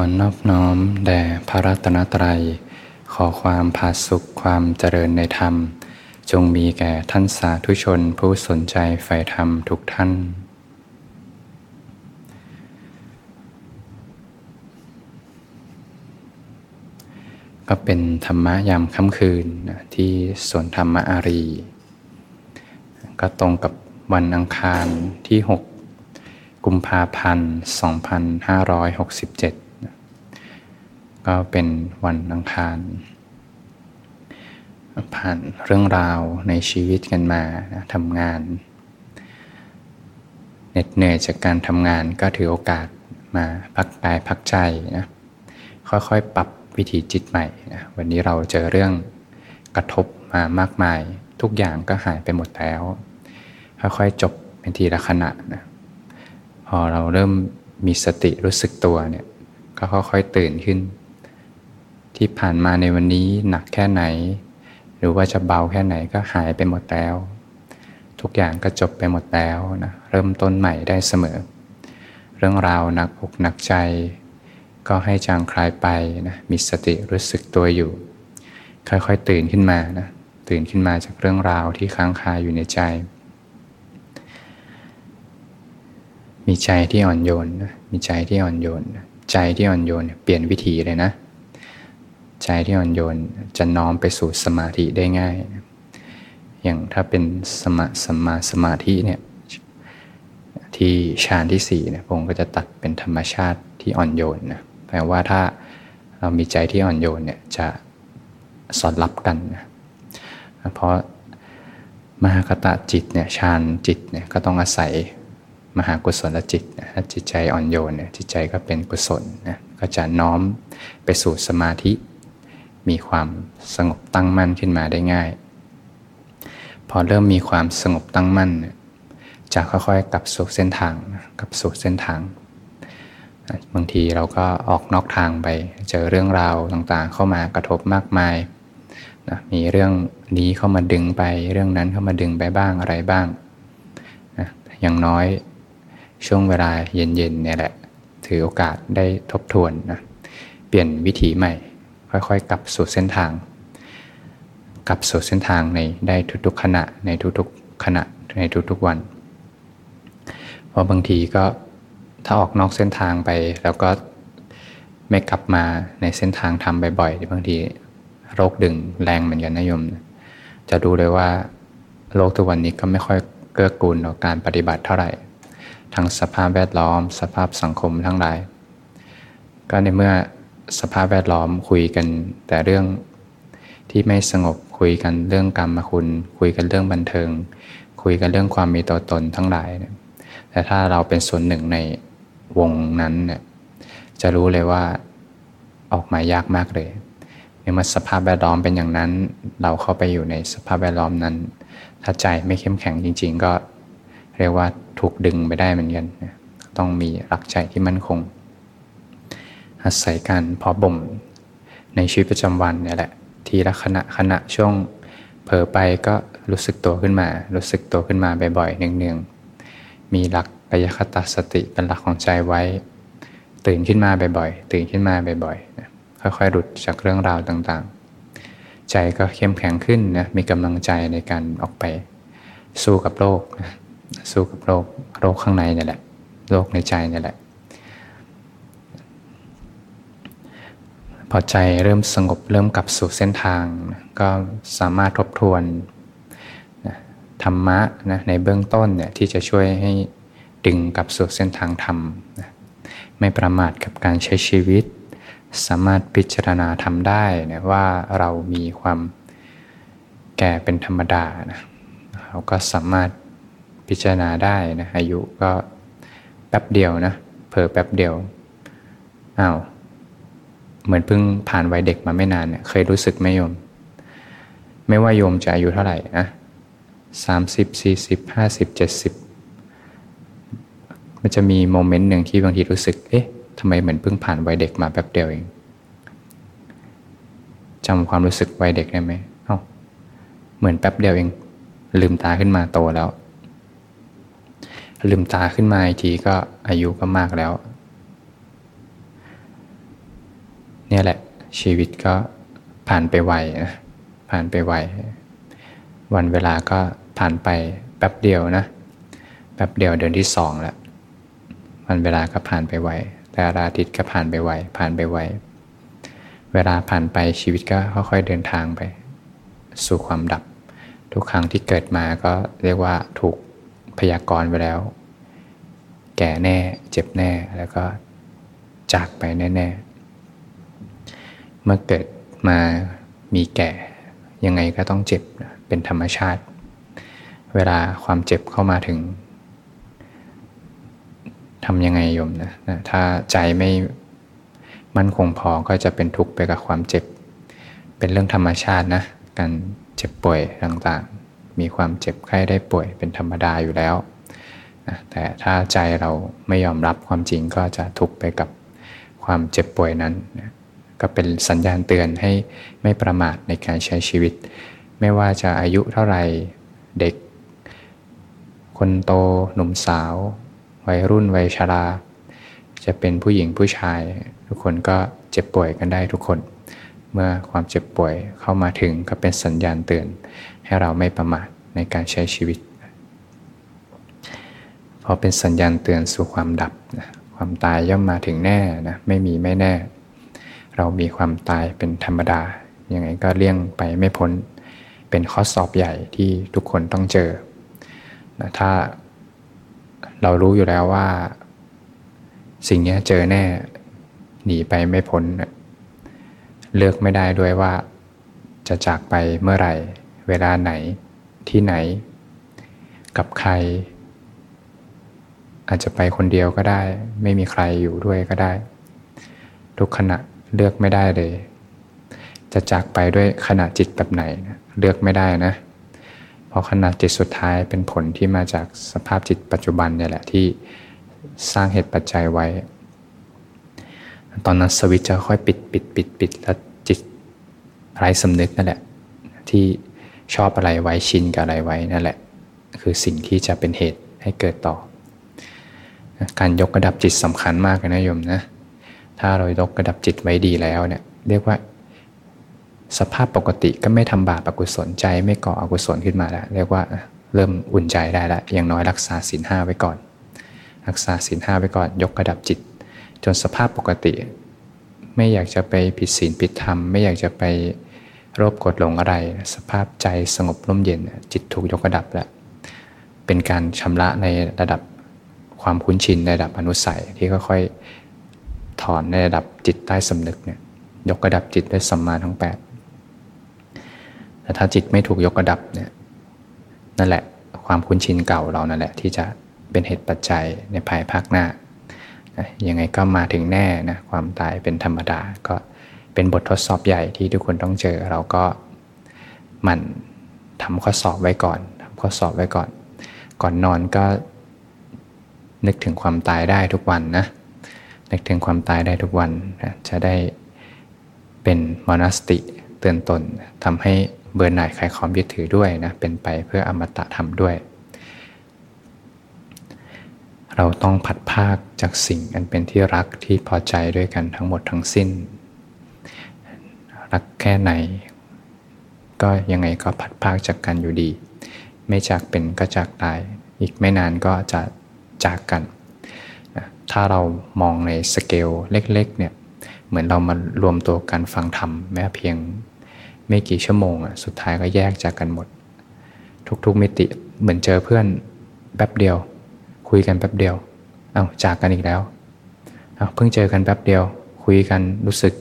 อนอบน้อม แด่พระรัตนตรัย ขอความผาสุขความเจริญในธรรม จงมีแก่ท่านสาธุชนผู้สนใจใฝ่ธรรมทุกท่าน ก็เป็นธรรมะยามค่ำคืนที่สวนธรรมอารี ก็ตรงกับวันอังคารที่ 6 กุมภาพันธ์ 2567 ก็เป็นวันอังคาร ผ่านเรื่องราวในชีวิตกันมาทำงานเหน็ดเหนื่อยจากการทำงานก็ถือโอกาสมาพักกายพักใจนะค่อยๆ ปรับวิถีจิตใหม่นะวันนี้เราเจอเรื่องกระทบมามากมาย ทุกอย่างก็หายไปหมดแล้ว ค่อยๆ จบเป็นทีละขณะนะพอเราเริ่มมีสติรู้สึกตัวเนี่ยก็ค่อยๆ ตื่นขึ้น ที่ผ่านมาในวันนี้หนักแค่ไหน หรือว่าจะเบาแค่ไหนก็หายไปหมดแล้ว ทุกอย่างก็จบไปหมดแล้วนะเริ่มต้นใหม่ได้เสมอ เรื่องราวหนักอกหนักใจ ก็ให้จางคลายไปนะมีสติรู้สึกตัวอยู่ ค่อยๆตื่นขึ้นมานะตื่นขึ้นมาจากเรื่องราวที่ค้างคาอยู่ในใจ มีใจที่อ่อนโยนนะมีใจที่อ่อนโยน ใจที่อ่อนโยนเปลี่ยนวิถีเลยนะ ใจที่อ่อนโยนจะน้อมไปสู่สมาธิได้ง่าย อย่างถ้าเป็นสมาสมาสมาธิเนี่ยที่ฌานที่สี่เนี่ยผมก็จะตัดเป็นธรรมชาติที่อ่อนโยนนะแปลว่าถ้าเรามีใจที่อ่อนโยนเนี่ยจะสอดรับกันนะเพราะมหากตะจิตเนี่ยฌานจิตเนี่ยก็ต้องอาศัยมหากุศลจิตนะถ้าจิตใจอ่อนโยนเนี่ยจิตใจก็เป็นกุศลนะก็จะน้อมไปสู่สมาธิ มีความสงบตั้งมั่นขึ้นมาได้ง่าย พอเริ่มมีความสงบตั้งมั่น จะค่อยๆกลับสู่เส้นทางกลับสู่เส้นทาง บางทีเราก็ออกนอกทางไป เจอเรื่องราวต่างๆ เข้ามากระทบมากมายนะมีเรื่องนี้เข้ามาดึงไป เรื่องนั้นเข้ามาดึงไปบ้างอะไรบ้างนะอย่างน้อยช่วงเวลาเย็นๆเนี่ยแหละ ถือโอกาสได้ทบทวนนะเปลี่ยนวิถีใหม่ ค่อยๆ กลับสู่เส้นทาง กลับสู่เส้นทางในได้ทุกๆขณะในทุกๆขณะในทุกๆวัน เพราะบางทีก็ถ้าออกนอกเส้นทางไป แล้วก็ไม่กลับมาในเส้นทางทำบ่อยๆบางทีโรคดึงแรงเหมือนกันนะโยม จะดูเลยว่าโลกทุกวันนี้ก็ไม่ค่อยเกื้อกูลต่อการปฏิบัติเท่าไหร่ ทั้งสภาพแวดล้อม สภาพสังคมทั้งหลาย ก็ในเมื่อ สภาพแวดล้อมคุยกัน แต่เรื่องที่ไม่สงบคุยกันเรื่องกรรมคุณ คุยกันเรื่องบันเทิง คุยกันเรื่องความมีตัวตนทั้งหลายเนี่ยแต่ถ้าเราเป็นส่วนหนึ่งในวงนั้นเนี่ยจะรู้เลยว่าออกมายากมากเลยเมื่อสภาพแวดล้อมเป็นอย่างนั้น เราเข้าไปอยู่ในสภาพแวดล้อมนั้น ถ้าใจไม่เข้มแข็งจริง ๆ ก็เรียกว่าถูกดึงไปได้เหมือนกัน ต้องมีหลักใจที่มั่นคง อาศัยการพอบ่มในชีวิตประจำวันเนี่ยแหละ ทีละขณะขณะช่วงเผลอไปก็รู้สึกตัวขึ้นมา รู้สึกตัวขึ้นมาบ่อยๆเนืองๆมีหลักกายคตาสติเป็นหลักของใจไว้ ตื่นขึ้นมาบ่อยๆ ตื่นขึ้นมาบ่อยๆค่อยๆหลุดจากเรื่องราวต่างๆ ใจก็เข้มแข็งขึ้นนะมีกำลังใจในการออกไป สู้กับโลกนะสู้กับโลกโลกข้างในนี่แหละโลกในใจนี่แหละพ อใจเริ่มสงบเริ่มกลับสู่เส้นทาง ก็สามารถทบทวนธรรมะนะในเบื้องต้นเนี่ยที่จะช่วยให้ดึงกลับสู่เส้นทางธรรมนะไม่ประมาทกับการใช้ชีวิต สามารถพิจารณาทำได้นะว่าเรามีความแก่เป็นธรรมดานะเราก็สามารถพิจารณาได้นะอายุก็แป๊บเดียวนะเผลอแป๊บเดียวอ้าว เหมือนเพิ่งผ่านวัยเด็กมาไม่นานเนี่ยเคยรู้สึกไหมโยม ไม่ว่าโยมจะอายุเท่าไหร่นะสามสิบสี่สิบห้าสิบเจ็ดสิบมันจะมีโมเมนต์หนึ่งที่บางทีรู้สึก เอ๊ะทำไมเหมือนเพิ่งผ่านวัยเด็กมาแป๊บเดียวเองจำความรู้สึกวัยเด็กได้ไหมเอ้าเหมือนแป๊บเดียวเอง ลืมตาขึ้นมาโตแล้ว ลืมตาขึ้นมาอีกทีก็อายุก็มากแล้ว เนี่ยแหละชีวิตก็ผ่านไปไวนะผ่านไปไววันเวลาก็ผ่านไปแป๊บเดียวนะแป๊บเดียวเดือนที่สองแล้ววันเวลาก็ผ่านไปไวแต่อาทิตย์ก็ผ่านไปไวผ่านไปไวเวลาผ่านไปชีวิตก็ค่อยๆเดินทางไป สู่ความดับ ทุกครั้งที่เกิดมาก็เรียกว่าถูกพยากรณ์ไปแล้ว แก่แน่ เจ็บแน่แล้วก็จากไปแน่ ๆ เมื่อเกิดมามีแก่ ยังไงก็ต้องเจ็บเป็นธรรมชาติ เวลาความเจ็บเข้ามาถึงทำยังไงโยมนะนะถ้าใจไม่มั่นคงพอก็จะเป็นทุกข์ไปกับความเจ็บ เป็นเรื่องธรรมชาตินะ การเจ็บป่วยต่างๆ มีความเจ็บไข้ได้ป่วยเป็นธรรมดาอยู่แล้วนะแต่ถ้าใจเราไม่ยอมรับความจริงก็จะทุกข์ไปกับความเจ็บป่วยนั้นนะ ก็เป็นสัญญาณเตือนให้ไม่ประมาทในการใช้ชีวิต ไม่ว่าจะอายุเท่าไหร่เด็ก คนโตหนุ่มสาว วัยรุ่นวัยชรา จะเป็นผู้หญิงผู้ชาย ทุกคนก็เจ็บป่วยกันได้ทุกคน เมื่อความเจ็บป่วยเข้ามาถึงก็เป็นสัญญาณเตือน ให้เราไม่ประมาทในการใช้ชีวิตพอเป็นสัญญาณเตือนสู่ความดับนะความตายย่อมมาถึงแน่นะไม่มีไม่แน่ เรามีความตายเป็นธรรมดา ยังไงก็เลี่ยงไปไม่พ้น เป็นข้อสอบใหญ่ที่ทุกคนต้องเจอนะถ้าเรารู้อยู่แล้วว่า สิ่งนี้เจอแน่ หนีไปไม่พ้น เลือกไม่ได้ด้วยว่า จะจากไปเมื่อไหร่ เวลาไหน ที่ไหน กับใคร อาจจะไปคนเดียวก็ได้ ไม่มีใครอยู่ด้วยก็ได้ ทุกขณะ เลือกไม่ได้เลย จะจากไปด้วยขณะจิตแบบไหนเลือกไม่ได้นะ เพราะขนาดจิตสุดท้ายเป็นผลที่มาจากสภาพจิตปัจจุบันเนี่ยแหละที่สร้างเหตุปัจจัยไว้ ตอนนั้นสวิตจะค่อยปิดปิดปิดปิดแล้วจิตไร้สำนึกนั่นแหละ ที่ชอบอะไรไว้ชินกับอะไรไว้นั่นแหละ คือสิ่งที่จะเป็นเหตุให้เกิดต่อ การยกระดับจิตสำคัญมากนะโยมนะ ถ้าเรายกระดับจิตไว้ดีแล้วเนี่ยเรียกว่าสภาพปกติก็ไม่ทำบาปอกุศลใจไม่ก่ออกุศลขึ้นมาแล้วเรียกว่าเริ่มอุ่นใจได้แล้วอย่างน้อยรักษาศีลห้าไว้ก่อน รักษาศีลห้าไว้ก่อน ยกระดับจิต จนสภาพปกติ ไม่อยากจะไปผิดศีลผิดธรรม ไม่อยากจะไปรบกดหลงอะไร สภาพใจสงบร่มเย็น จิตถูกยกระดับแล้วเป็นการชำระในระดับความคุ้นชินในระดับอนุสัยที่ค่อยๆ ถอนในระดับจิตใต้สำนึกเนี่ยยกระดับจิตด้วยสัมมาทั้ง 8 แต่ถ้าจิตไม่ถูกยกระดับเนี่ยนั่นแหละความคุ้นชินเก่าเรานั่นแหละที่จะเป็นเหตุปัจจัยในภายภาคหน้านะยังไงก็มาถึงแน่นะความตายเป็นธรรมดาก็เป็นบททดสอบใหญ่ที่ทุกคนต้องเจอเราก็หมั่นทำข้อสอบไว้ก่อนทำข้อสอบไว้ก่อน ก่อนนอนก็นึกถึงความตายได้ทุกวันนะ นึกถึงความตายได้ทุกวันจะได้เป็นมรณสติเตือนตนทำให้เบื่อหน่ายคลายความยึดถือด้วยนะเป็นไปเพื่ออมตะธรรมด้วย เราต้องผัดภาคจากสิ่งอันเป็นที่รักที่พอใจด้วยกันทั้งหมดทั้งสิ้น รักแค่ไหน ก็ยังไงก็ผัดภาคจากกันอยู่ดี ไม่จากเป็นก็จากตาย อีกไม่นานก็จะจากกัน ถ้าเรามองในสเกลเล็กๆเนี่ยเหมือนเรามารวมตัวกันฟังธรรมแม้เพียงไม่กี่ชั่วโมงอะสุดท้ายก็แยกจากกันหมด ทุกๆมิติเหมือนเจอเพื่อนแป๊บเดียว คุยกันแป๊บเดียวเอาจากกันอีกแล้วเอาเพิ่งเจอกันแป๊บเดียว คุยกันรู้สึก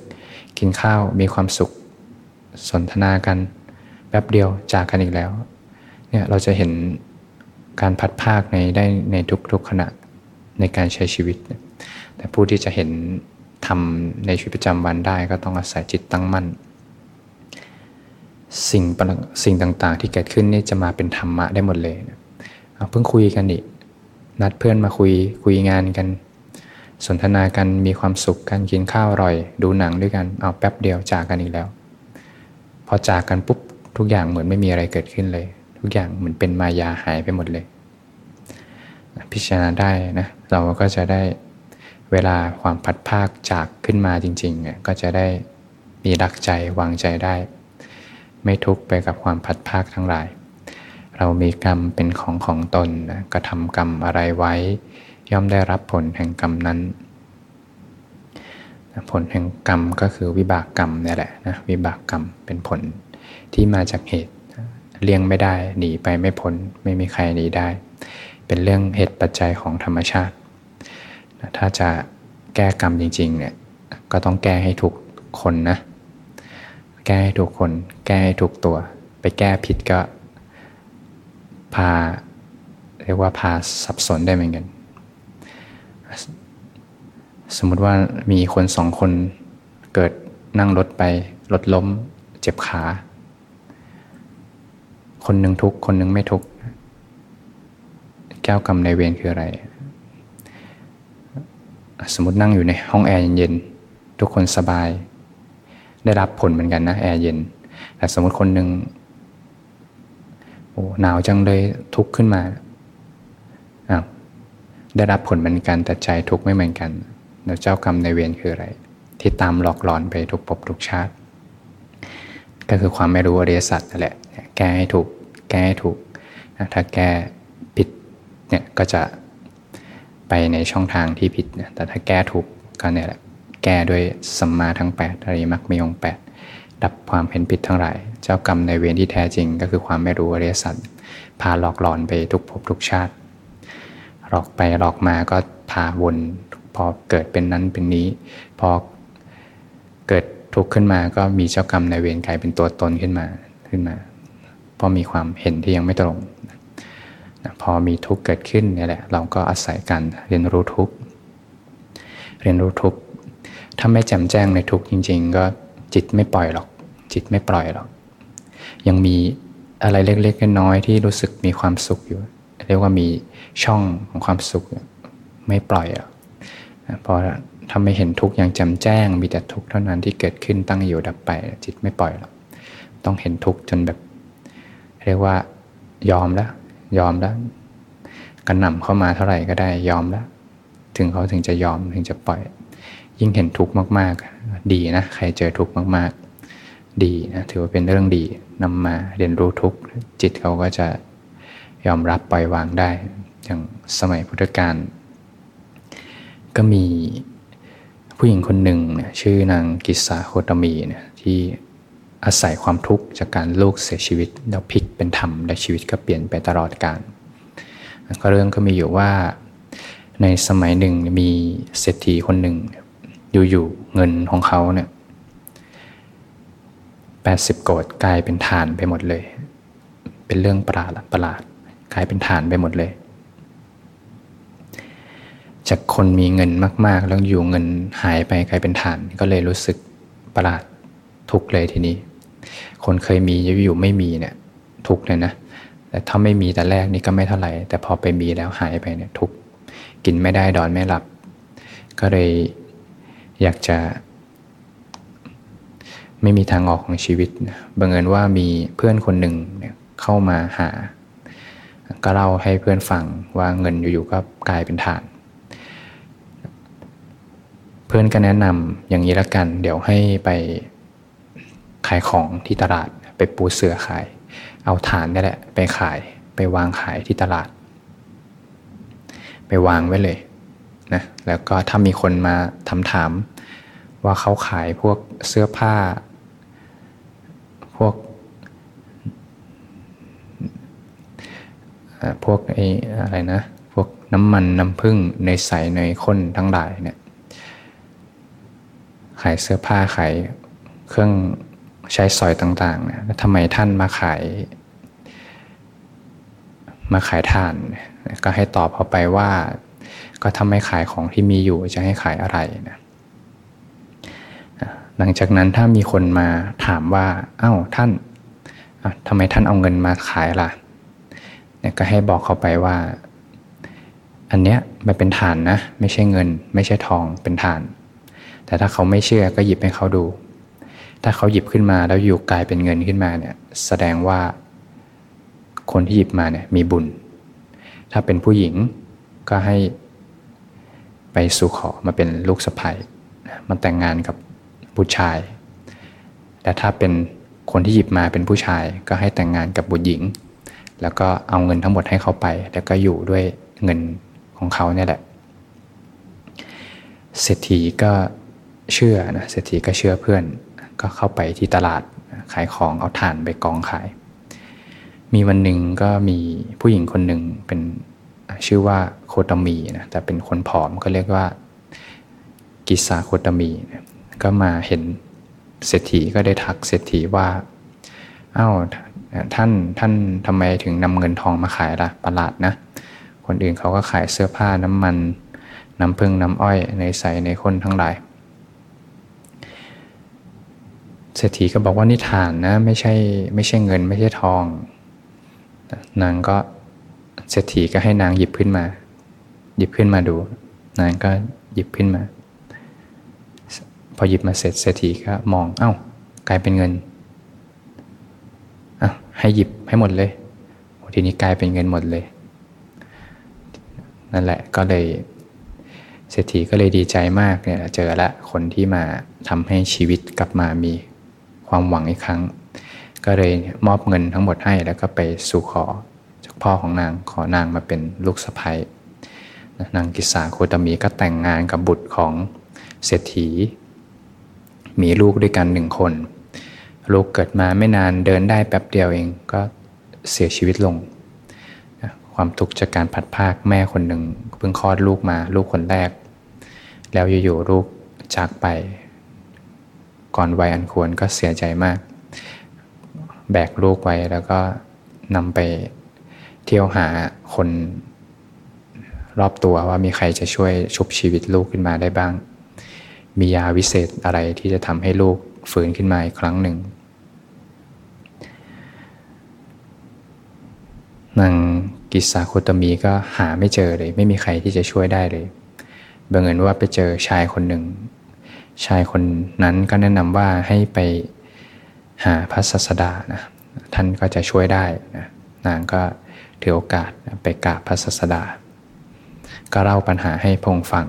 กินข้าวมีความสุข สนทนากันแป๊บเดียวจากกันอีกแล้วเนี่ยเราจะเห็นการพัดภาคในได้ในทุกๆขณะ ในการใช้ชีวิต แต่ผู้ที่จะเห็นทำในชีวิตประจำวันได้ก็ต้องอาศัยจิตตั้งมั่น สิ่งสิ่งต่างๆ ที่เกิดขึ้นนี่จะมาเป็นธรรมะได้หมดเลยเอาเพิ่งคุยกันอีกนัดเพื่อนมาคุยคุยงานกัน สนทนากันมีความสุขกันกินข้าวอร่อย ดูหนังด้วยกันเอาแป๊บเดียวจากกันอีกแล้ว พอจากกันปุ๊บทุกอย่างเหมือนไม่มีอะไรเกิดขึ้นเลย ทุกอย่างเหมือนเป็นมายาหายไปหมดเลย พิจารณาได้นะเราก็จะได้เวลาความพัดภาคจากขึ้นมาจริงๆเนี่ยก็จะได้มีรักใจวางใจได้ ไม่ทุกข์ไปกับความพัดภาคทั้งหลาย เรามีกรรมเป็นของของตนนะกระทำกรรมอะไรไว้ ย่อมได้รับผลแห่งกรรมนั้น ผลแห่งกรรมก็คือวิบากกรรมนี่แหละนะวิบากกรรมเป็นผลที่มาจากเหตุเลี่ยงไม่ได้หนีไปไม่พ้นไม่มีใครหนีได้ เป็นเรื่องเหตุปัจจัยของธรรมชาติ ถ้าจะแก้กรรมจริงๆเนี่ยก็ต้องแก้ให้ถูกคนนะ แก้ให้ถูกคน แก้ให้ถูกตัว ไปแก้ผิดก็พาเรียกว่าพาสับสนได้เหมือนกัน สมมุติว่ามีคนสองคนเกิดนั่งรถไปรถล้ม เจ็บขา คนหนึ่งทุกคนหนึ่งไม่ทุก แก้วกรรมในเวรคืออะไร สมมตินั่งอยู่ในห้องแอร์เย็นๆทุกคนสบาย ได้รับผลเหมือนกันนะแอร์เย็น แต่สมมติคนหนึ่งโอ้หนาวจังเลยทุกข์ขึ้นมาอ้าวได้รับผลเหมือนกันแต่ใจทุกข์ไม่เหมือนกันแล้วเจ้ากรรมในเวรคืออะไร ที่ตามหลอกหลอนไปทุกภพทุกชาติ ก็คือความไม่รู้อริยสัจนั่นแหละ แก้ให้ถูก แก้ให้ถูก ถ้าแก้ เนี่ยก็จะไปในช่องทางที่ผิดนะแต่ถ้าแก้ถูกก็เนี่ยแหละ แก้ด้วยสัมมาทั้ง8อริมักมีองแปดดับความเห็นผิดทั้งหลาย เจ้ากรรมในเวรที่แท้จริง ก็คือความไม่รู้อริยสัจพาหลอกหลอนไปทุกภพทุกชาติ หลอกไปหลอกมาก็พาวนพอเกิดเป็นนั้นเป็นนี้ พอเกิดทุกข์ขึ้นมาก็มีเจ้ากรรมในเวรกลายเป็นตัวตนขึ้นมาขึ้นมา เพราะมีความเห็นที่ยังไม่ตรง นะพอมีทุกข์เกิดขึ้นนี่แหละเราก็อาศัยการเรียนรู้ทุกข์เรียนรู้ทุกข์ถ้าไม่แจ่มแจ้งในทุกข์จริง ๆ ก็จิตไม่ปล่อยหรอก จิตไม่ปล่อยหรอก ยังมีอะไรเล็กๆน้อยๆที่รู้สึกมีความสุขอยู่ เรียกว่ามีช่องของความสุขไม่ปล่อยหรอกพอถ้าไม่เห็นทุกข์อย่างแจ่มแจ้ง มีแต่ทุกข์เท่านั้นที่เกิดขึ้นตั้งอยู่ดับไป จิตไม่ปล่อยหรอกต้องเห็นทุกข์จนแบบ เรียกว่ายอมแล้ว ยอมแล้วกันหน่ำเข้ามาเท่าไหร่ก็ได้ยอมแล้ว ถึงเขาถึงจะยอมถึงจะปล่อย ยิ่งเห็นทุกข์มากๆ ดีนะใครเจอทุกข์มากๆ ดีนะถือว่าเป็นเรื่องดีนำมาเรียนรู้ทุกข์จิตเขาก็จะยอมรับปล่อยวางได้ อย่างสมัยพุทธกาลก็มีผู้หญิงคนหนึ่งชื่อนางกิสาโคตมีเนี่ยที่ อาศัยความทุกข์จากการลูกเสียชีวิตแล้วพลิกเป็นธรรมและชีวิตก็เปลี่ยนไปตลอดกาลก็เรื่องก็มีอยู่ว่า ในสมัยหนึ่งมีเศรษฐีคนหนึ่งอยู่ๆเงินของเขาเนี่ยแปดสิบโกดกลายเป็นฐานไปหมดเลย เป็นเรื่องประหลาดประหลาดกลายเป็นฐานไปหมดเลย จากคนมีเงินมาก ๆ แล้วอยู่เงินหายไปกลายเป็นฐานก็เลยรู้สึกประหลาดทุกเลยทีนี้ คนเคยมีอยู่ไม่มีเนี่ยทุกเลยนะแต่ถ้าไม่มีแต่แรกนี่ก็ไม่เท่าไหร่ แต่พอไปมีแล้วหายไปเนี่ยทุกกินไม่ได้ดอนไม่หลับ ก็เลยอยากจะ ไม่มีทางออกของชีวิตบังเอิญว่ามีเพื่อนคนหนึ่งเนี่ยเข้ามาหา ก็เล่าให้เพื่อนฟังว่าเงินอยู่ๆก็กลายเป็นฐาน เพื่อนก็แนะนำอย่างนี้ละกัน เดี๋ยวให้ไป ขายของที่ตลาดไปปูเสือขาย เอาฐานนี่แหละ ไปขายไปวางขายที่ตลาด ไปวางไว้เลยนะแล้วก็ถ้ามีคนมาทำถามว่าเขาขายพวกเสื้อผ้า พวกพวกไอ้อะไรนะ พวกน้ำมันน้ำผึ้งในใสในข้นทั้งหลายเนี่ย ขายเสื้อผ้าขายเครื่อง ใช้สอยต่างๆนะทำไมท่านมาขาย มาขายทาน ก็ให้ตอบเขาไปว่า ก็ทำไม่ขายของที่มีอยู่จะให้ขายอะไรนะหลังจากนั้นถ้ามีคนมาถามว่า เอา้าท่านทำไมท่านเอาเงินมาขายล่ะเนี่ยก็ให้บอกเขาไปว่า อันเนี้ยมันเป็นฐานนะ ไม่ใช่เงิน ไม่ใช่ทองเป็นฐาน แต่ถ้าเขาไม่เชื่อก็หยิบให้เขาดู ถ้าเขาหยิบขึ้นมาแล้วอยู่กลายเป็นเงินขึ้นมาเนี่ยแสดงว่าคนที่หยิบมาเนี่ยมีบุญ ถ้าเป็นผู้หญิงก็ให้ไปสู่ขอมาเป็นลูกสะใภ้มาแต่งงานกับผู้ชาย แต่ถ้าเป็นคนที่หยิบมาเป็นผู้ชาย ก็ให้แต่งงานกับบุตรหญิง แล้วก็เอาเงินทั้งหมดให้เขาไป แล้วก็อยู่ด้วยเงินของเขาเนี่ยแหละ เศรษฐีก็เชื่อนะ เศรษฐีก็เชื่อเพื่อน ก็เข้าไปที่ตลาดขายของเอาถ่านไปกองขาย มีวันหนึ่งก็มีผู้หญิงคนหนึ่งเป็นชื่อว่าโคตมีนะแต่เป็นคนผอมก็เรียกว่ากิสาโคตมีนะก็มาเห็นเศรษฐีก็ได้ทักเศรษฐีว่าอา้าวท่านท่านทำไมถึงนำเงินทองมาขายละ่ะประหลาดนะ คนอื่นเขาก็ขายเสื้อผ้าน้ำมัน น้ำพึ่งน้ำอ้อยในใสในคนทั้งหลาย เศรษฐีก็บอกว่านิทานนะไม่ใช่ไม่ใช่เงินไม่ใช่ทอง นางก็เศรษฐีก็ให้นางหยิบขึ้นมา หยิบขึ้นมาดู นางก็หยิบขึ้นมา พอหยิบมาเสร็จเศรษฐีก็มองเอา้า กลายเป็นเงินอะให้หยิบให้หมดเลยทีนี้กลายเป็นเงินหมดเลย นั่นแหละก็เลยเศรษฐีก็เลยดีใจมากเนี่ยเจอละคนที่มาทำให้ชีวิตกลับมามี ความหวังอีกครั้ง ก็เลยมอบเงินทั้งหมดให้แล้วก็ไปสู่ขอจากพ่อของนางขอนางมาเป็นลูกสะใภ้นางกิสาโคตมีก็แต่งงานกับบุตรของเศรษฐี มีลูกด้วยกันหนึ่งคน ลูกเกิดมาไม่นานเดินได้แป๊บเดียวเองก็เสียชีวิตลง ความทุกข์จากการผัดภาคแม่คนหนึ่งเพิ่งคลอดลูกมาลูกคนแรก แล้วอยู่ๆลูกจากไป ก่อนวัยอันควรก็เสียใจมาก แบกลูกไว้แล้วก็นำไปเที่ยวหาคนรอบตัวว่ามีใครจะช่วยชุบชีวิตลูกขึ้นมาได้บ้าง มียาวิเศษอะไรที่จะทำให้ลูกฟื้นขึ้นมาอีกครั้งหนึ่งนางกิสาโคตมีก็หาไม่เจอเลย ไม่มีใครที่จะช่วยได้เลยบังเอิญว่าไปเจอชายคนหนึ่ง ชายคนนั้นก็แนะนำว่าให้ไปหาพระศาสดานะท่านก็จะช่วยได้นะนางก็ถือโอกาสไปกราบพระศาสดา ก็เล่าปัญหาให้พงฟัง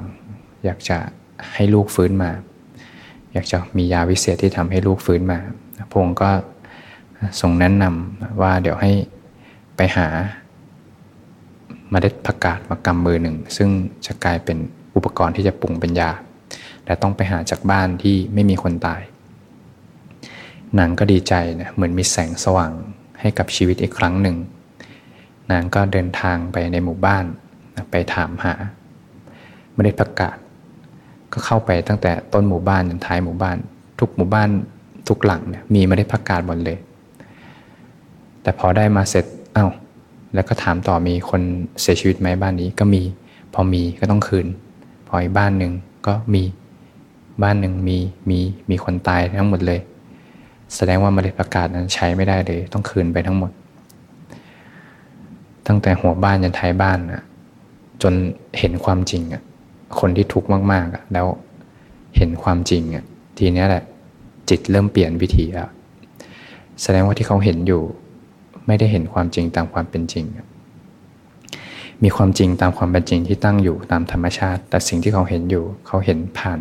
อยากจะให้ลูกฟื้นมา อยากจะมียาวิเศษที่ทำให้ลูกฟื้นมา พงก็ทรงแนะนำว่าเดี๋ยวให้ไปหาเมล็ดผักกาดมากำมือหนึ่ง ซึ่งจะกลายเป็นอุปกรณ์ที่จะปรุงเป็นยา แต่ต้องไปหาจากบ้านที่ไม่มีคนตาย นางก็ดีใจนะเหมือนมีแสงสว่างให้กับชีวิตอีกครั้งหนึ่ง นางก็เดินทางไปในหมู่บ้านไปถามหาเมล็ดผักกาดก็เข้าไปตั้งแต่ต้นหมู่บ้านจนท้ายหมู่บ้าน ทุกหมู่บ้านทุกหลังเนี่ยมีเมล็ดผักกาดหมดเลย แต่พอได้มาเสร็จเอา้าแล้วก็ถามต่อมีคนเสียชีวิตไหมบ้านนี้ก็มี พอมีก็ต้องคืน พออีกบ้านหนึ่งก็มี บ้านหนึ่งมีมีมีคนตายทั้งหมดเลย แสดงว่าเมล็ดผักกาดนั้นใช้ไม่ได้เลย ต้องคืนไปทั้งหมด ตั้งแต่หัวบ้านจนท้ายบ้านนะจนเห็นความจริงอะคนที่ทุกข์มากๆแล้วเห็นความจริงอะทีนี้แหละ จิตเริ่มเปลี่ยนวิธีแล้วแสดงว่าที่เขาเห็นอยู่ ไม่ได้เห็นความจริงตามความเป็นจริง มีความจริงตามความเป็นจริงที่ตั้งอยู่ตามธรรมชาติ แต่สิ่งที่เขาเห็นอยู่ เขาเห็นผ่าน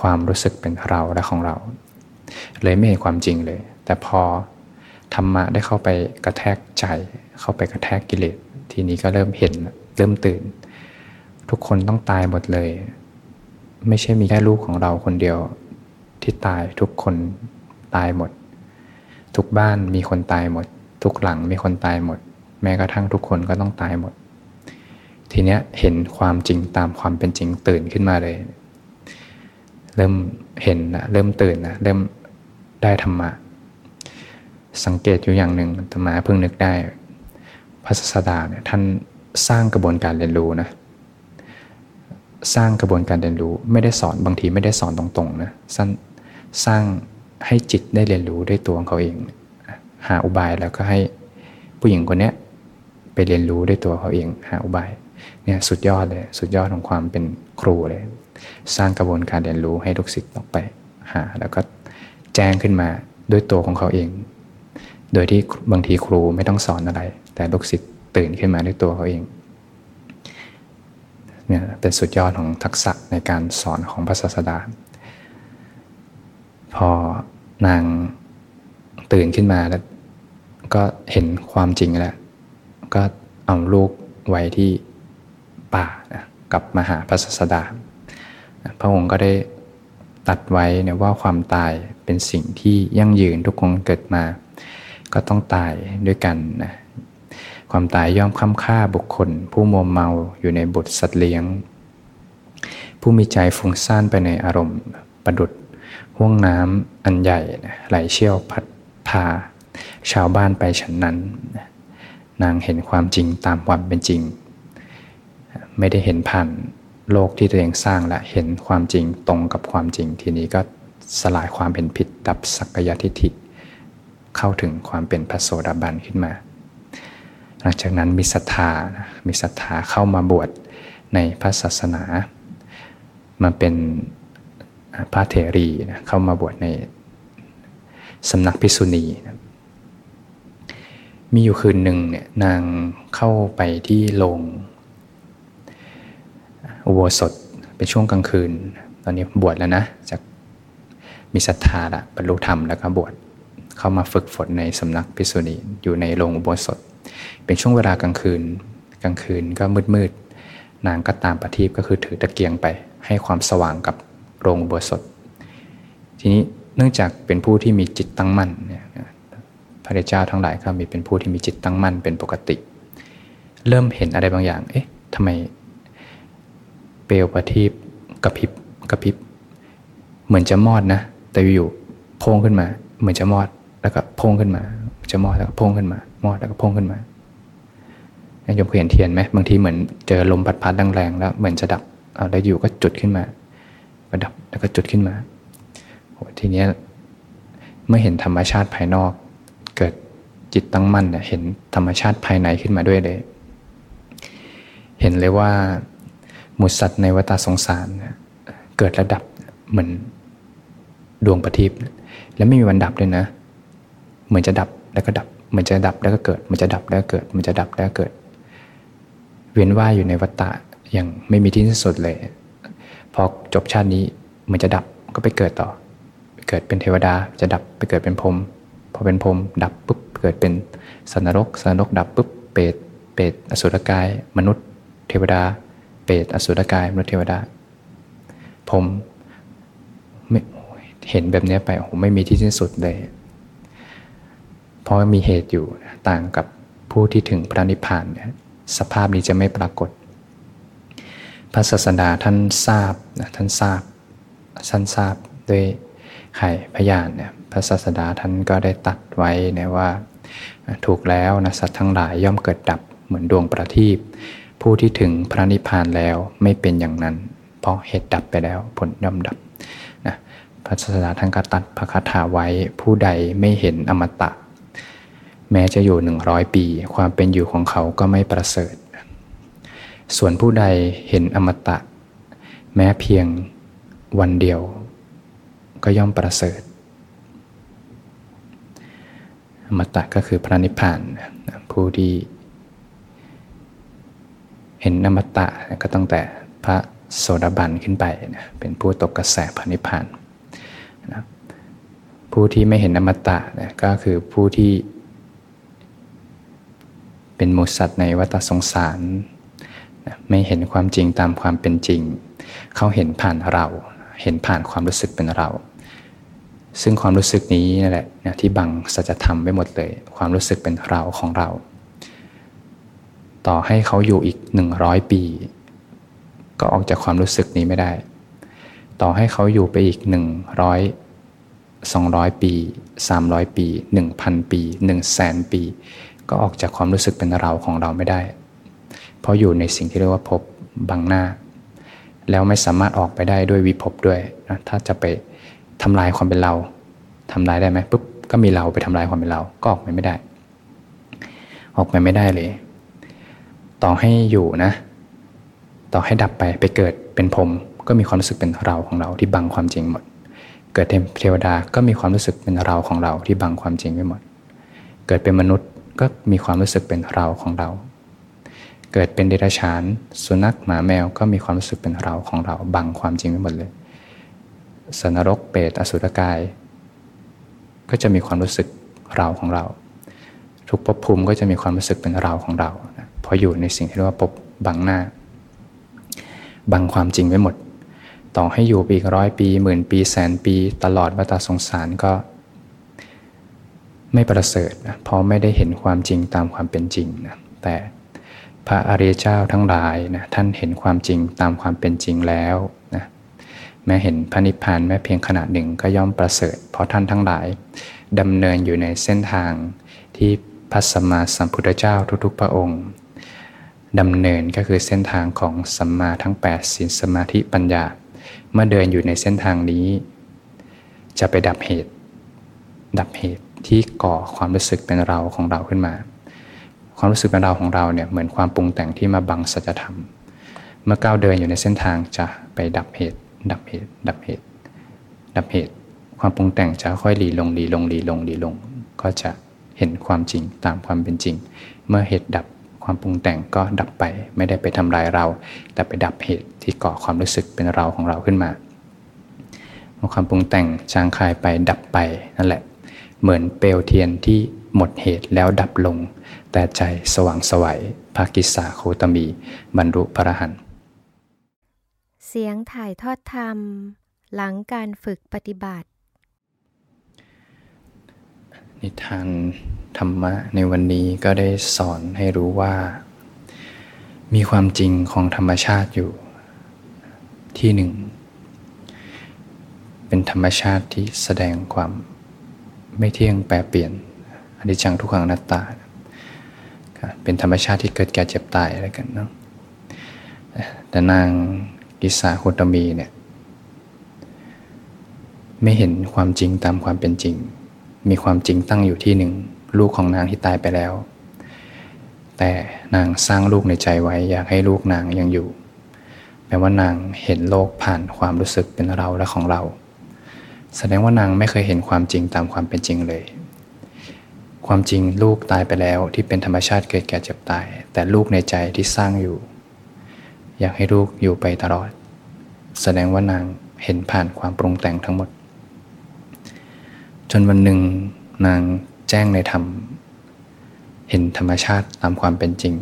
ความรู้สึกเป็นเราและของเรา เลยไม่เห็นความจริงเลย แต่พอธรรมะได้เข้าไปกระแทกใจ เข้าไปกระแทกกิเลสทีนี้ก็เริ่มเห็นเริ่มตื่น ทุกคนต้องตายหมดเลย ไม่ใช่มีแค่ลูกของเราคนเดียวที่ตายทุกคนตายหมด ทุกบ้านมีคนตายหมด ทุกหลังมีคนตายหมด แม้กระทั่งทุกคนก็ต้องตายหมด ทีเนี้ยเห็นความจริงตามความเป็นจริงตื่นขึ้นมาเลย เริ่มเห็นนะเริ่มตื่นนะเริ่มได้ธรรมะ สังเกตอยู่อย่างหนึ่งธรรมะเพิ่งนึกได้ พระศาสดาเนี่ยท่านสร้างกระบวนการเรียนรู้นะสร้างกระบวนการเรียนรู้ไม่ได้สอนบางทีไม่ได้สอนตรงๆนะสร้างสร้างให้จิตได้เรียนรู้ด้วยตัวของเขาเอง หาอุบายแล้วก็ให้ผู้หญิงคนนี้ไปเรียนรู้ด้วยตัวเขาเอง หาอุบายเนี่ยสุดยอดเลย สุดยอดของความเป็นครูเลย สร้างกระบวนการเรียนรู้ให้ลูกศิษย์ออกไปหา แล้วก็แจ้งขึ้นมาด้วยตัวของเขาเอง โดยที่บางทีครูไม่ต้องสอนอะไร แต่ลูกศิษย์ตื่นขึ้นมาด้วยตัวเขาเองเนี่ยเป็นสุดยอดของทักษะในการสอนของพระศาสดา พอนางตื่นขึ้นมาแล้ว ก็เห็นความจริงแล้ว ก็เอาลูกไว้ที่ป่านะกับมาหาพระศาสดา พระองค์ก็ได้ตัดไว้เนี่ยว่าความตายเป็นสิ่งที่ยั่งยืนทุกคนเกิดมา ก็ต้องตายด้วยกันนะความตายย่อมค้ำค่าบุคคล ผู้มัวเมาอยู่ในบุตรสัตว์เลี้ยง ผู้มีใจฟุ้งซ่านไปในอารมณ์ ประดุดห่วงน้ำอันใหญ่ไหลเชี่ยวพัดพา ชาวบ้านไปฉันนั้น นางเห็นความจริงตามความเป็นจริง ไม่ได้เห็นผ่าน โลกที่ตัวเองสร้างและเห็นความจริงตรงกับความจริง ทีนี้ก็สลายความเป็นผิดดับสักยทิฏฐิ เข้าถึงความเป็นพระโสดาบันขึ้นมา หลังจากนั้นมีศรัทธา มีศรัทธาเข้ามาบวชในพระศาสนา มาเป็นพระเถรีนะเข้ามาบวชในสำนักพิษุณีนะมีอยู่คืนหนึ่งเนี่ยนางเข้าไปที่โรง อุโบสถเป็นช่วงกลางคืน ตอนนี้บวชแล้วนะจากมีศรัทธาละบรรลุธรรมแล้วก็บวชเข้ามาฝึกฝนในสำนักพิษุณีอยู่ในโรงอุโบสถ เป็นช่วงเวลากลางคืน กลางคืนก็มืดมืดนางก็ตามประทีปก็คือถือตะเกียงไปให้ความสว่างกับโรงอุโบสถ ทีนี้เนื่องจากเป็นผู้ที่มีจิตตั้งมั่นพระเจ้าทั้งหลายก็มีเป็นผู้ที่มีจิตตั้งมั่นเป็นปกติ เริ่มเห็นอะไรบางอย่าง เอ๊ะทำไม เปลวประทีปกระพริบกระพริบ เหมือนจะมอดนะ แต่อยู่โพงขึ้นมา เหมือนจะมอดแล้วก็โพงขึ้นมา จะมอดแล้วก็โพงขึ้นมา มอดแล้วก็โพงขึ้นมาโยมเคยเห็นเทียนไหมบางทีเหมือนเจอลมพัดพัดแรงๆแล้วเหมือนจะดับเอาแล้วอยู่ก็จุดขึ้นมาก็ดับแล้วก็จุดขึ้นมาโหทีนี้เมื่อเห็นธรรมชาติภายนอก เกิดจิตตั้งมั่นเห็นธรรมชาติภายในขึ้นมาด้วยเลย เห็นเลยว่า หมุสัตว์ในวัฏสงสาร เกิดระดับเหมือนดวงประทีปแล้วไม่มีวันดับเลยนะ เหมือนจะดับแล้วก็ดับ เหมือนจะดับแล้วก็เกิด มันจะดับแล้วก็เกิด มันจะดับแล้วก็เกิด เวียนว่ายอยู่ในวัฏฏะอย่างไม่มีที่สิ้นสุดเลย พอจบชาตินี้เหมันจะดับก็ไปเกิดต่อ เกิดเป็นเทวดาจะดับไปเกิดเป็นพรมพอเป็นพรมดับปุ๊บเกิดเป็นสันนรกสันนรกดับปุ๊บเปรตเปรตอสุรกาย มนุษย์ เทวดา เปรตอสุรกายมนุษย์เทวดา ผมไม่เห็นแบบนี้ไปโอ้โหไม่มีที่สิ้นสุดเลย เพราะมีเหตุอยู่ต่างกับผู้ที่ถึงพระนิพพานเนี่ยสภาพนี้จะไม่ปรากฏ พระศาสดาท่านทราบนะท่านทราบท่านทราบด้วยไข่พยานเนี่ยพระศาสดาท่านก็ได้ตัดไว้นะว่า ถูกแล้วนะสัตว์ทั้งหลายย่อมเกิดดับเหมือนดวงประทีป ผู้ที่ถึงพระนิพพานแล้วไม่เป็นอย่างนั้น เพราะเหตุดับไปแล้วผลย่อมดับนะพระศาสดาท่านก็ตัดพระคาถาไว้ผู้ใดไม่เห็นอมตะ แม้จะอยู่หนึ่งร้อยปี ความเป็นอยู่ของเขาก็ไม่ประเสริฐ ส่วนผู้ใดเห็นอมตะ แม้เพียงวันเดียว ก็ย่อมประเสริฐอมตะก็คือพระนิพพานผู้ที่ เห็นนมตะก็ตั้งแต่พระโสดาบันขึ้นไปนะเป็นผู้ตกกระแสพระนิพพานนะผู้ที่ไม่เห็นนมตะนะก็คือผู้ที่ เป็นมูสัตว์ในวัฏสงสารนะไม่เห็นความจริงตามความเป็นจริง เขาเห็นผ่านเรา เห็นผ่านความรู้สึกเป็นเรา ซึ่งความรู้สึกนี้นั่นแหละนะที่บังสัจธรรมไปหมดเลย ความรู้สึกเป็นเราของเรา ต่อให้เขาอยู่อีกหนึ่งร้อยปี ก็ออกจากความรู้สึกนี้ไม่ได้ ต่อให้เขาอยู่ไปอีกหนึ่งร้อยสองร้อยปีสามร้อยปีหนึ่งพันปีหนึ่งแสนปี ก็ออกจากความรู้สึกเป็นเราของเราไม่ได้ เพราะอยู่ในสิ่งที่เรียกว่าภพบังหน้า แล้วไม่สามารถออกไปได้ด้วยวิภพด้วยนะถ้าจะไปทำลายความเป็นเราทำลายได้ไหมปุ๊บก็มีเราไปทำลายความเป็นเราก็ออกไปไม่ได้ ออกไปไม่ได้เลย ต่อให้อยู่นะ ต่อให้ดับไปไปเกิดเป็นพรมก็มีความรู้สึกเป็นเราของเราที่บังความจริงหมด เกิดเทวดาก็มีความรู้สึกเป็นเราของเราที่บังความจริงไม่หมด เกิดเป็นมนุษย์ก็มีความรู้สึกเป็นเราของเรา เกิดเป็นเดรัจฉาน สุนัขหมาแมวก็มีความรู้สึกเป็นเราของเราบังความจริงไว้หมดเลยสนรกเปรตอสุรกาย ก็จะมีความรู้สึกเราของเรา ทุกภพภูมิก็จะมีความรู้สึกเป็นเราของเรา เพราะอยู่ในสิ่งที่เรียกว่าภพบังหน้า บังความจริงไว้หมด ต่อให้อยู่ปีร้อยปีหมื่นปีแสนปี ตลอดวัฏสงสารก็ ไม่ประเสริฐนะเพราะไม่ได้เห็นความจริงตามความเป็นจริงนะแต่พระอริยเจ้าทั้งหลายนะท่านเห็นความจริงตามความเป็นจริงแล้วนะแม้เห็นพระนิพพานแม้เพียงขณะหนึ่งก็ย่อมประเสริฐ เพราะท่านทั้งหลายดำเนินอยู่ในเส้นทางที่พระสัมมาสัมพุทธเจ้าทุกๆ พระองค์ ดำเนินก็คือเส้นทางของสัมมาทั้ง8สินสมาธิปัญญา เมื่อเดินอยู่ในเส้นทางนี้ จะไปดับเหตุ ดับเหตุที่ก่อความรู้สึกเป็นเราของเราขึ้นมา ความรู้สึกเป็นเราของเราเนี่ยเหมือนความปรุงแต่งที่มาบังสัจธรรม เมื่อก้าวเดินอยู่ในเส้นทางจะไปดับเหตุ ดับเหตุ ดับเหตุ ดับเหตุ ความปรุงแต่งจะค่อยหลีลงหลีลงหลีลงหลีลง ก็จะเห็นความจริงตามความเป็นจริง เมื่อเหตุดับ ความปรุงแต่งก็ดับไป ไม่ได้ไปทำลายเรา แต่ไปดับเหตุที่ก่อความรู้สึกเป็นเราของเราขึ้นมาเมื่อความปรุงแต่งจางคายไปดับไปนั่นแหละ เหมือนเปลวเทียนที่หมดเหตุแล้วดับลง แต่ใจสว่างสวัยภากิสาโคตมีบรรลุพระหันเสียงถ่ายทอดธรรม หลังการฝึกปฏิบัติ นิทาน ธรรมะในวันนี้ก็ได้สอนให้รู้ว่า มีความจริงของธรรมชาติอยู่ ที่หนึ่ง เป็นธรรมชาติที่แสดงความไม่เที่ยงแปรเปลี่ยนอนิจจังทุกขังนัตตา เป็นธรรมชาติที่เกิดแก่เจ็บตายอะไรกันเนาะแต่นางกิสาโคตมีเนี่ยไม่เห็นความจริงตามความเป็นจริง มีความจริงตั้งอยู่ที่หนึ่ง ลูกของนางที่ตายไปแล้ว แต่นางสร้างลูกในใจไว้ อยากให้ลูกนางยังอยู่แปลว่านางเห็นโลกผ่านความรู้สึกเป็นเราและของเรา แสดงว่านางไม่เคยเห็นความจริงตามความเป็นจริงเลย ความจริงลูกตายไปแล้วที่เป็นธรรมชาติเกิดแก่เจ็บตาย แต่ลูกในใจที่สร้างอยู่ อยากให้ลูกอยู่ไปตลอด แสดงว่านางเห็นผ่านความปรุงแต่งทั้งหมด จนวันหนึ่งนาง จ้งในธรรม เห็นธรรมชาติตามความเป็นจริง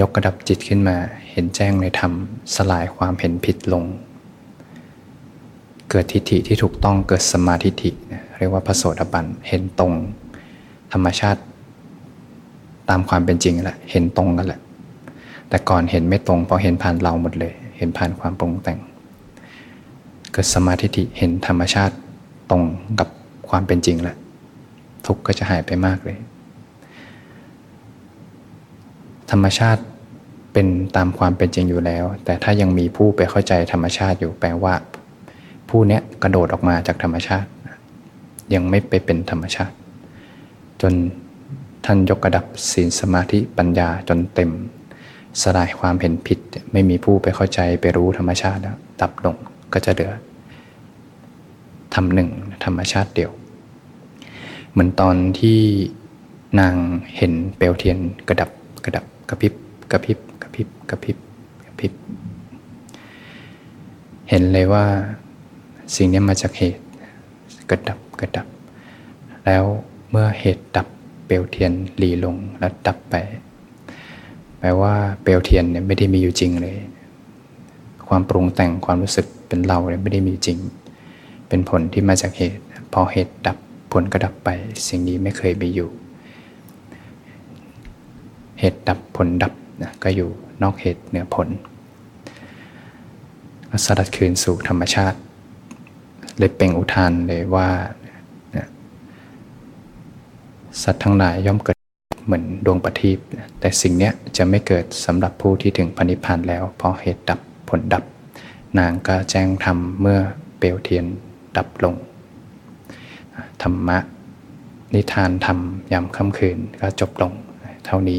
ยกกระดับจิตขึ้นมา เห็นแจ้งในธรรม สลายความเห็นผิดลง เกิดทิฏฐิที่ถูกต้องเกิดสมาธิิเรียกว่าพระโสดาบันเห็นตรง ธรรมชาติ ตามความเป็นจริงแหละเห็นตรงกันแหละ แต่ก่อนเห็นไม่ตรงเพราะเห็นผ่านเราหมดเลย เห็นผ่านความปรุงแต่ง เกิดสมาธิเห็นธรรมชาติตรงกับความเป็นจริงแหละ ทุกข์ก็จะหายไปมากเลย ธรรมชาติเป็นตามความเป็นจริงอยู่แล้ว แต่ถ้ายังมีผู้ไปเข้าใจธรรมชาติอยู่แปลว่า ผู้เนี้ยกระโดดออกมาจากธรรมชาติ ยังไม่ไปเป็นธรรมชาติ จนท่านยกระดับศีลสมาธิปัญญาจนเต็ม สลายความเห็นผิด ไม่มีผู้ไปเข้าใจไปรู้ธรรมชาติแล้วดับลงก็จะเหลือทำหนึ่งธรรมชาติเดียว เหมือนตอนที่นางเห็นเปลวเทียนกระดับกระดับกระพริบกระพริบกระพริบกระพริบกระพริบ เห็นเลยว่าสิ่งนี้มาจากเหตุกระดับกระดับ แล้วเมื่อเหตุดับเปลวเทียนหลีลงแล้วดับไปแปลว่าเปลวเทียนเนี่ยไม่ได้มีอยู่จริงเลย ความปรุงแต่งความรู้สึกเป็นเราเนี่ยไม่ได้มีจริง เป็นผลที่มาจากเหตุ พอเหตุดับ ผลก็ดับไป สิ่งนี้ไม่เคยมีอยู่ เหตุดับผลดับนะก็อยู่นอกเหตุเหนือผลสลัดคืนสู่ธรรมชาติ เลยเป่งอุทานเลยว่าสัตว์ทั้งหลายย่อมเกิดเหมือนดวงประทีปแต่สิ่งนี้จะไม่เกิดสำหรับผู้ที่ถึงพระนิพพานแล้ว เพราะเหตุดับผลดับ นางก็แจ้งธรรมเมื่อเปลวเทียนดับลง ธรรมะ นิทานธรรมยามค่ำคืนก็จบลงเท่านี้